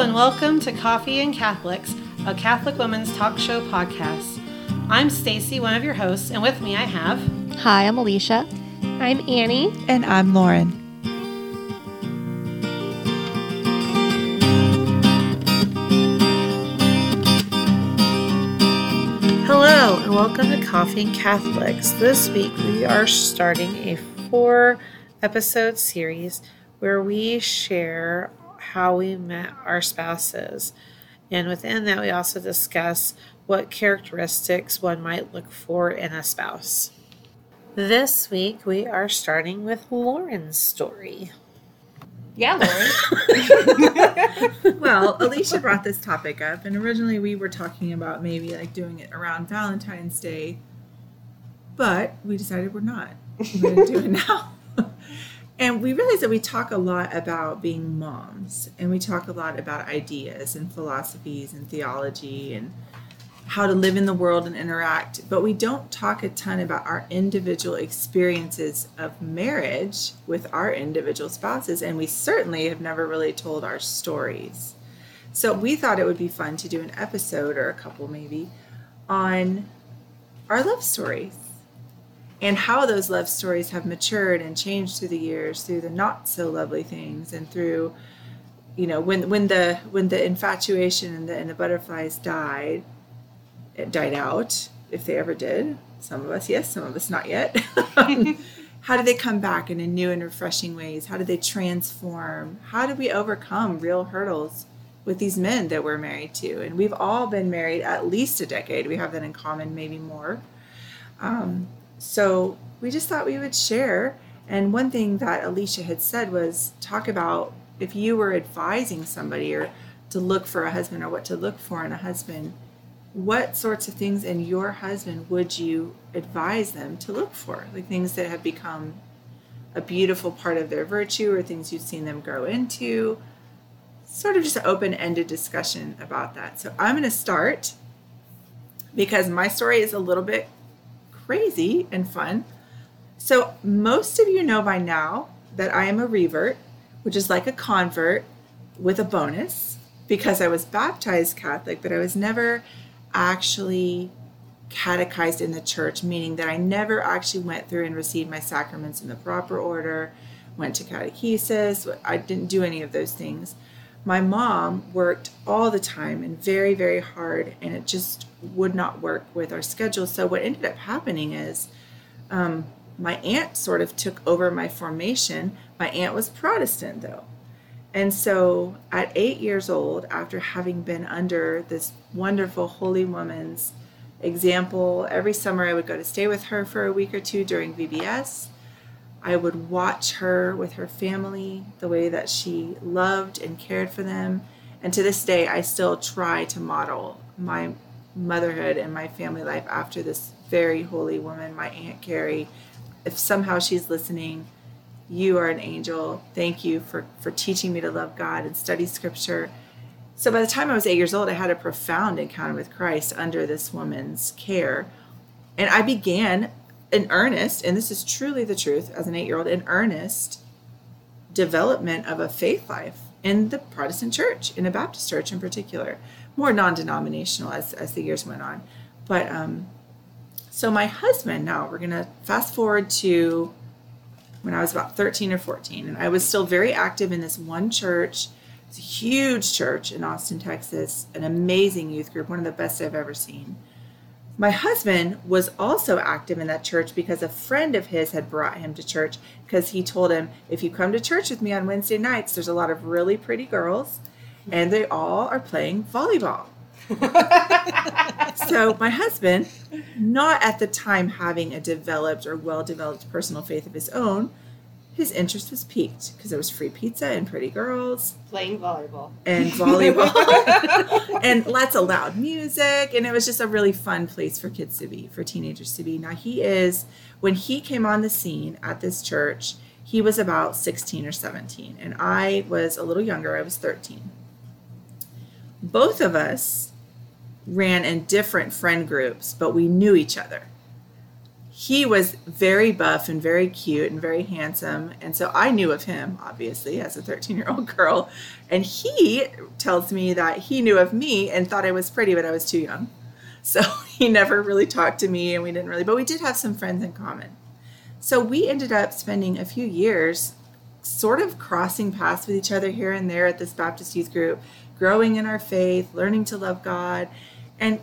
and welcome to Coffee and Catholics, a Catholic women's talk show podcast. I'm Stacy, one of your hosts, and with me I have. Hi, I'm Alicia. I'm Annie. And I'm Lauren. Hello, and welcome to Coffee and Catholics. This week we are starting a four episode series where we share how we met our spouses. And within that, we also discuss what characteristics one might look for in a spouse. This week, we are starting with Lauren's story. Yeah, Lauren. well, Alicia brought this topic up, and originally we were talking about maybe like doing it around Valentine's Day, but we decided we're not. We're going to do it now. And we realize that we talk a lot about being moms, and we talk a lot about ideas and philosophies and theology and how to live in the world and interact, but we don't talk a ton about our individual experiences of marriage with our individual spouses, and we certainly have never really told our stories. So we thought it would be fun to do an episode or a couple maybe on our love stories and how those love stories have matured and changed through the years through the not so lovely things and through you know when when the when the infatuation and the, and the butterflies died it died out if they ever did. Some of us yes some of us not yet. How do they come back in a new and refreshing ways? How do they transform? How do we overcome real hurdles with these men that we're married to? And we've all been married at least a decade. We have that in common maybe more. Um, so we just thought we would share. And one thing that Alicia had said was talk about if you were advising somebody or to look for a husband or what to look for in a husband, what sorts of things in your husband would you advise them to look for? Like things that have become a beautiful part of their virtue or things you've seen them grow into. Sort of just an open ended discussion about that. So I'm going to start because my story is a little bit crazy and fun. So, most of you know by now that I am a revert, which is like a convert with a bonus because I was baptized Catholic, but I was never actually catechized in the church, meaning that I never actually went through and received my sacraments in the proper order, went to catechesis. I didn't do any of those things. My mom worked all the time and very, very hard, and it just would not work with our schedule. So what ended up happening is um, my aunt sort of took over my formation. My aunt was Protestant though. And so at eight years old, after having been under this wonderful holy woman's example, every summer I would go to stay with her for a week or two during VBS. I would watch her with her family, the way that she loved and cared for them. And to this day, I still try to model my motherhood and my family life after this very holy woman, my Aunt Carrie. If somehow she's listening, you are an angel. Thank you for, for teaching me to love God and study scripture. So by the time I was eight years old, I had a profound encounter with Christ under this woman's care. And I began in earnest, and this is truly the truth as an eight year old, in earnest development of a faith life in the Protestant church, in a Baptist church in particular. More non-denominational as, as the years went on. But um, so my husband now we're going to fast forward to when i was about 13 or 14 and i was still very active in this one church. It's a huge church in austin texas an amazing youth group one of the best i've ever seen my husband was also active in that church because a friend of his had brought him to church because he told him if you come to church with me on wednesday nights there's a lot of really pretty girls and they all are playing volleyball. so my husband, not at the time having a developed or well developed personal faith of his own, his interest was piqued because there was free pizza and pretty girls. Playing volleyball. And volleyball. And lots of loud music and it was just a really fun place for kids to be for teenagers to be. Now he is when he came on the scene at this church he was about 16 or 17 and i was a little younger i was 13 both of us ran in different friend groups, but we knew each other. He was very buff and very cute and very handsome. And so I knew of him, obviously, as a 13 year old girl. And he tells me that he knew of me and thought I was pretty, but I was too young. So he never really talked to me and we didn't really, but we did have some friends in common. So we ended up spending a few years sort of crossing paths with each other here and there at this Baptist youth group, growing in our faith, learning to love God. And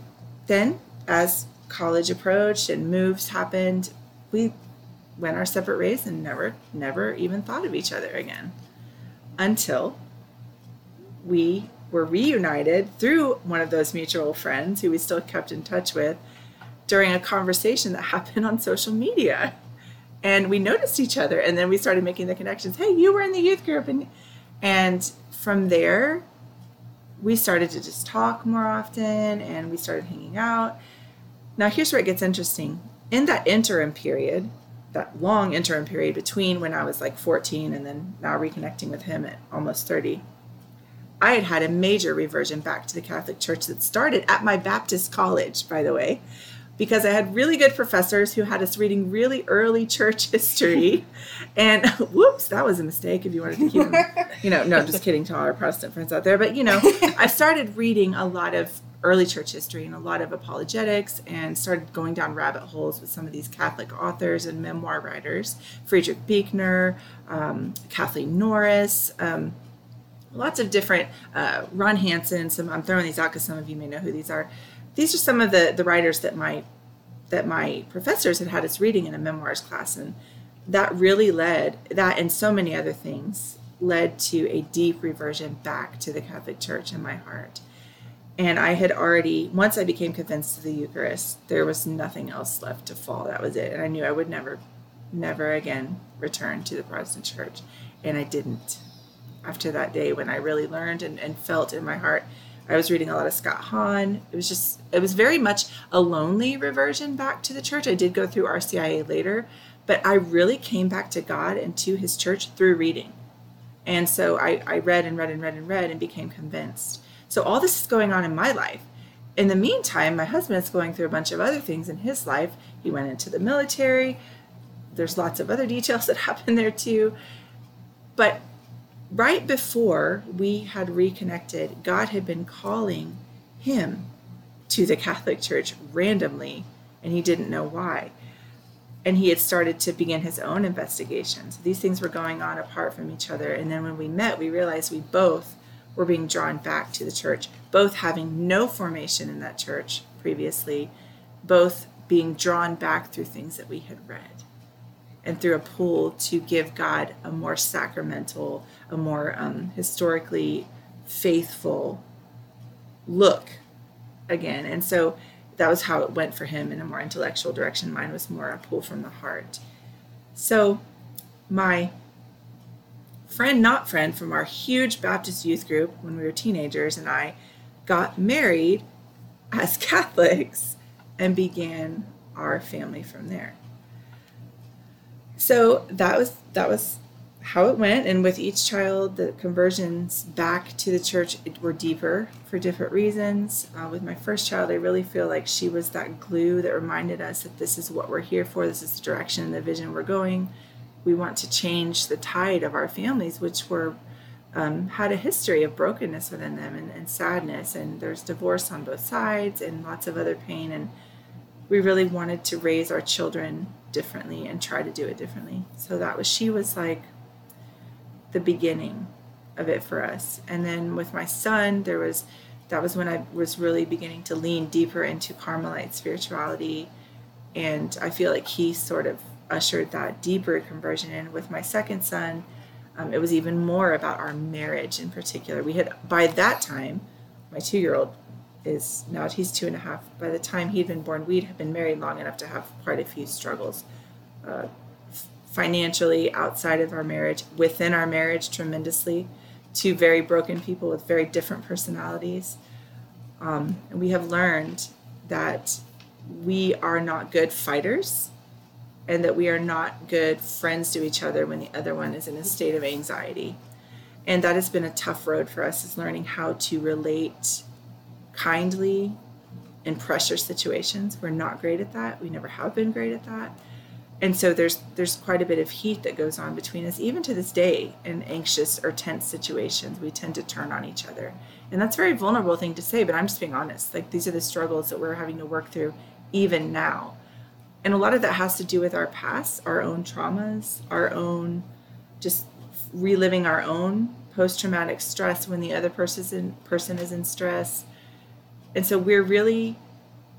then as college approached and moves happened, we went our separate ways and never, never even thought of each other again until we were reunited through one of those mutual friends who we still kept in touch with during a conversation that happened on social media. And we noticed each other and then we started making the connections. Hey, you were in the youth group and and from there we started to just talk more often and we started hanging out. Now here's where it gets interesting. In that interim period, that long interim period between when I was like 14 and then now reconnecting with him at almost 30, I had had a major reversion back to the Catholic Church that started at my Baptist college, by the way, because I had really good professors who had us reading really early church history. and whoops, that was a mistake if you wanted to keep them, you know, no, just kidding to all our Protestant friends out there. But, you know, I started reading a lot of early church history and a lot of apologetics and started going down rabbit holes with some of these Catholic authors and memoir writers Frederick Buechner, um, Kathleen Norris. Um, lots of different uh, Ron Hansen. Some I'm throwing these out because some of you may know who these are. These are some of the the writers that my that my professors had had us reading in a memoirs class, and that really led that and so many other things led to a deep reversion back to the Catholic Church in my heart. And I had already, once I became convinced of the Eucharist, there was nothing else left to fall. That was it. And I knew I would never, never again return to the Protestant church. And I didn't after that day when I really learned and, and felt in my heart. I was reading a lot of Scott Hahn. It was just, it was very much a lonely reversion back to the church. I did go through RCIA later, but I really came back to God and to his church through reading. And so I, I read and read and read and read and became convinced. So all this is going on in my life. In the meantime, my husband is going through a bunch of other things in his life. He went into the military. There's lots of other details that happen there too. But right before we had reconnected, God had been calling him to the Catholic Church randomly, and he didn't know why. And he had started to begin his own investigations. These things were going on apart from each other. And then when we met, we realized we both were being drawn back to the church, both having no formation in that church previously, both being drawn back through things that we had read and through a pull to give God a more sacramental, a more um, historically faithful look again. And so that was how it went for him in a more intellectual direction. Mine was more a pull from the heart. So my friend, not friend, from our huge Baptist youth group when we were teenagers, and I got married as Catholics and began our family from there. So that was that was how it went. And with each child the conversions back to the church were deeper for different reasons. Uh, with my first child i really feel like she was that glue that reminded us that this is what we're here for this is the direction and the vision we're going we want to change the tide of our families which were um, had a history of brokenness within them and, and sadness and there's divorce on both sides and lots of other pain and we really wanted to raise our children differently and try to do it differently. So that was, she was like the beginning of it for us. And then with my son, there was, that was when I was really beginning to lean deeper into Carmelite spirituality. And I feel like he sort of ushered that deeper conversion in. With my second son, um, it was even more about our marriage in particular. We had, by that time, my two year old is now he's two and a half. By the time he'd been born, we'd have been married long enough to have quite a few struggles, uh, financially, outside of our marriage, within our marriage, tremendously. Two very broken people with very different personalities. Um, and we have learned that we are not good fighters and that we are not good friends to each other when the other one is in a state of anxiety. And that has been a tough road for us is learning how to relate kindly in pressure situations. We're not great at that. We never have been great at that. And so there's there's quite a bit of heat that goes on between us even to this day in anxious or tense situations. We tend to turn on each other. And that's a very vulnerable thing to say, but I'm just being honest. Like these are the struggles that we're having to work through even now. And a lot of that has to do with our past, our own traumas, our own just reliving our own post traumatic stress when the other person's in, person is in stress. And so we're really,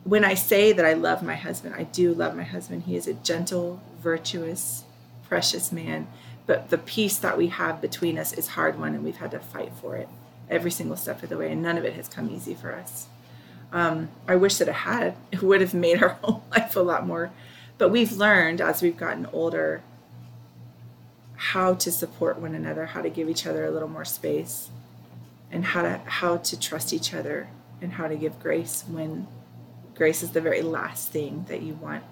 when I say that I love my husband, I do love my husband. He is a gentle, virtuous, precious man. But the peace that we have between us is hard won and we've had to fight for it every single step of the way, and none of it has come easy for us. Um, I wish that it had. It would have made our whole life a lot more. But we've learned as we've gotten older how to support one another, how to give each other a little more space, and how to how to trust each other and how to give grace when grace is the very last thing that you want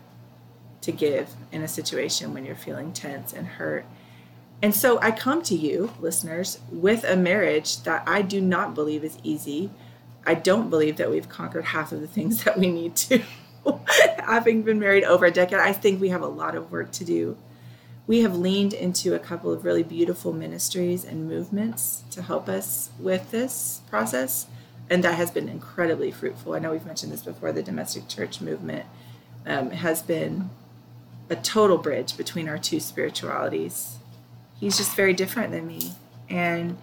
to give in a situation when you're feeling tense and hurt. And so I come to you, listeners, with a marriage that I do not believe is easy. I don't believe that we've conquered half of the things that we need to. Having been married over a decade, I think we have a lot of work to do we have leaned into a couple of really beautiful ministries and movements to help us with this process. And that has been incredibly fruitful. I know we've mentioned this before the domestic church movement um, has been a total bridge between our two spiritualities. He's just very different than me. And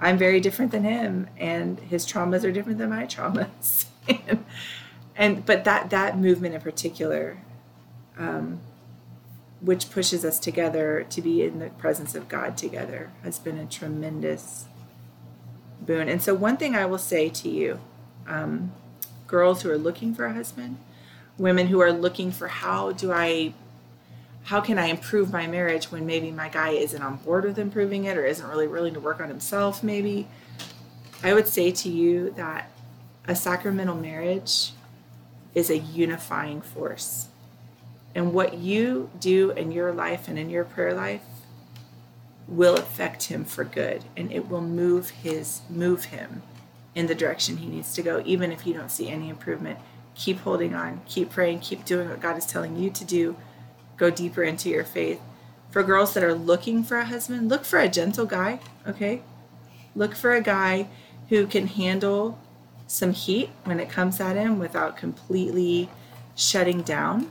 I'm very different than him. And his traumas are different than my traumas. and, but that that movement in particular um, which pushes us together to be in the presence of God together, has been a tremendous boon. And so, one thing I will say to you um, girls who are looking for a husband, women who are looking for how do I how can I improve my marriage when maybe my guy isn't on board with improving it or isn't really willing to work on himself, maybe? I would say to you that a sacramental marriage is a unifying force and what you do in your life and in your prayer life will affect him for good and it will move his move him in the direction he needs to go even if you don't see any improvement keep holding on keep praying keep doing what god is telling you to do go deeper into your faith for girls that are looking for a husband look for a gentle guy okay look for a guy who can handle some heat when it comes at him without completely shutting down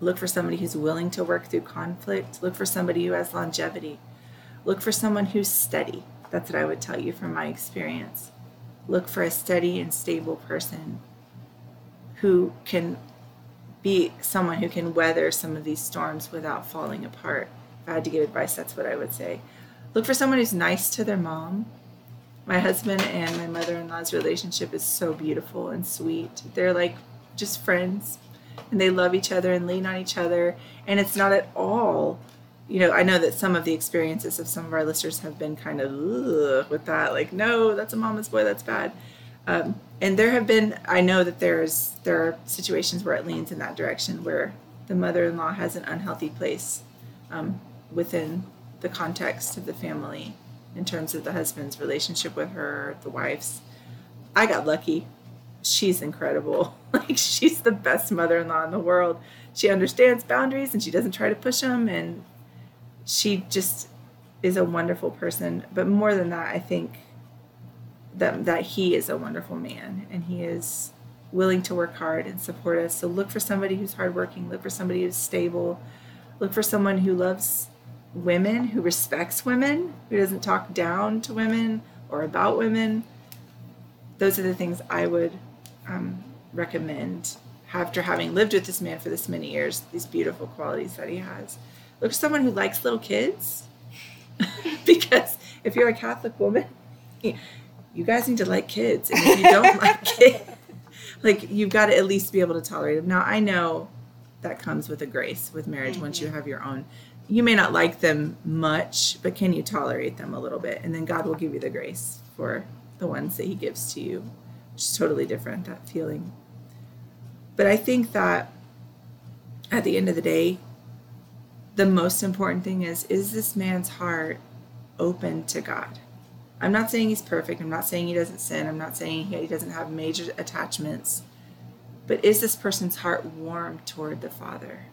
Look for somebody who's willing to work through conflict. Look for somebody who has longevity. Look for someone who's steady. That's what I would tell you from my experience. Look for a steady and stable person who can be someone who can weather some of these storms without falling apart. If I had to give advice, that's what I would say. Look for someone who's nice to their mom. My husband and my mother in law's relationship is so beautiful and sweet. They're like just friends and they love each other and lean on each other. And it's not at all, you know, I know that some of the experiences of some of our listeners have been kind of with that, like, no, that's a mama's boy, that's bad. Um, and there have been, I know that there's there are situations where it leans in that direction, where the mother-in-law has an unhealthy place um, within the context of the family in terms of the husband's relationship with her, the wife's. I got lucky she's incredible. Like she's the best mother-in-law in the world. She understands boundaries and she doesn't try to push them and she just is a wonderful person. But more than that, I think that that he is a wonderful man and he is willing to work hard and support us. So look for somebody who's hardworking, look for somebody who's stable, look for someone who loves women, who respects women, who doesn't talk down to women or about women. Those are the things I would um, recommend after having lived with this man for this many years these beautiful qualities that he has look for someone who likes little kids because if you're a catholic woman you guys need to like kids and if you don't like kids like you've got to at least be able to tolerate them now i know that comes with a grace with marriage mm-hmm. once you mm-hmm. have your own you may not like them much but can you tolerate them a little bit and then god will give you the grace for the ones that he gives to you it's totally different, that feeling. But I think that at the end of the day, the most important thing is is this man's heart open to God? I'm not saying he's perfect. I'm not saying he doesn't sin. I'm not saying he doesn't have major attachments but is this person's heart warm toward the Father?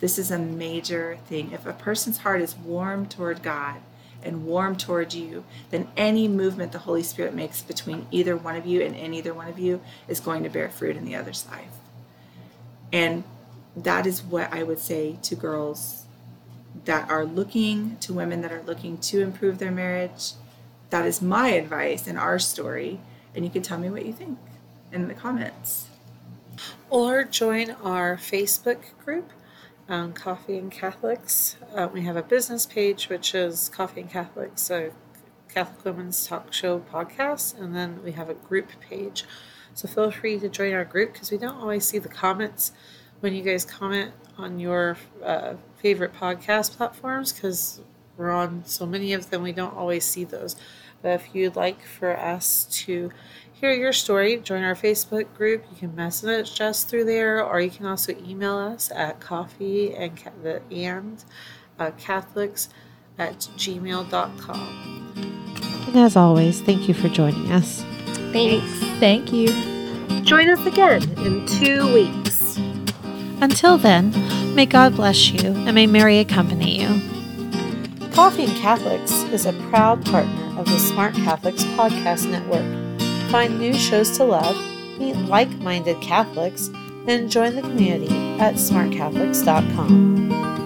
This is a major thing. If a person's heart is warm toward God and warm toward you, then any movement the Holy Spirit makes between either one of you and in either one of you is going to bear fruit in the other's life. And that is what I would say to girls that are looking, to women that are looking to improve their marriage. That is my advice and our story. And you can tell me what you think in the comments. Or join our Facebook group, um, Coffee and Catholics. Uh, we have a business page, which is Coffee and Catholics, a Catholic Women's Talk Show podcast. And then we have a group page. So feel free to join our group because we don't always see the comments when you guys comment on your uh, favorite podcast platforms because we're on so many of them, we don't always see those. But if you'd like for us to hear your story, join our Facebook group. You can message us through there, or you can also email us at coffee and the and uh, Catholics at gmail.com. And as always, thank you for joining us. Thanks. Thank you. Join us again in two weeks. Until then, may God bless you and may Mary accompany you. Coffee and Catholics is a proud partner of the Smart Catholics Podcast Network. Find new shows to love, meet like minded Catholics, and join the community at smartcatholics.com.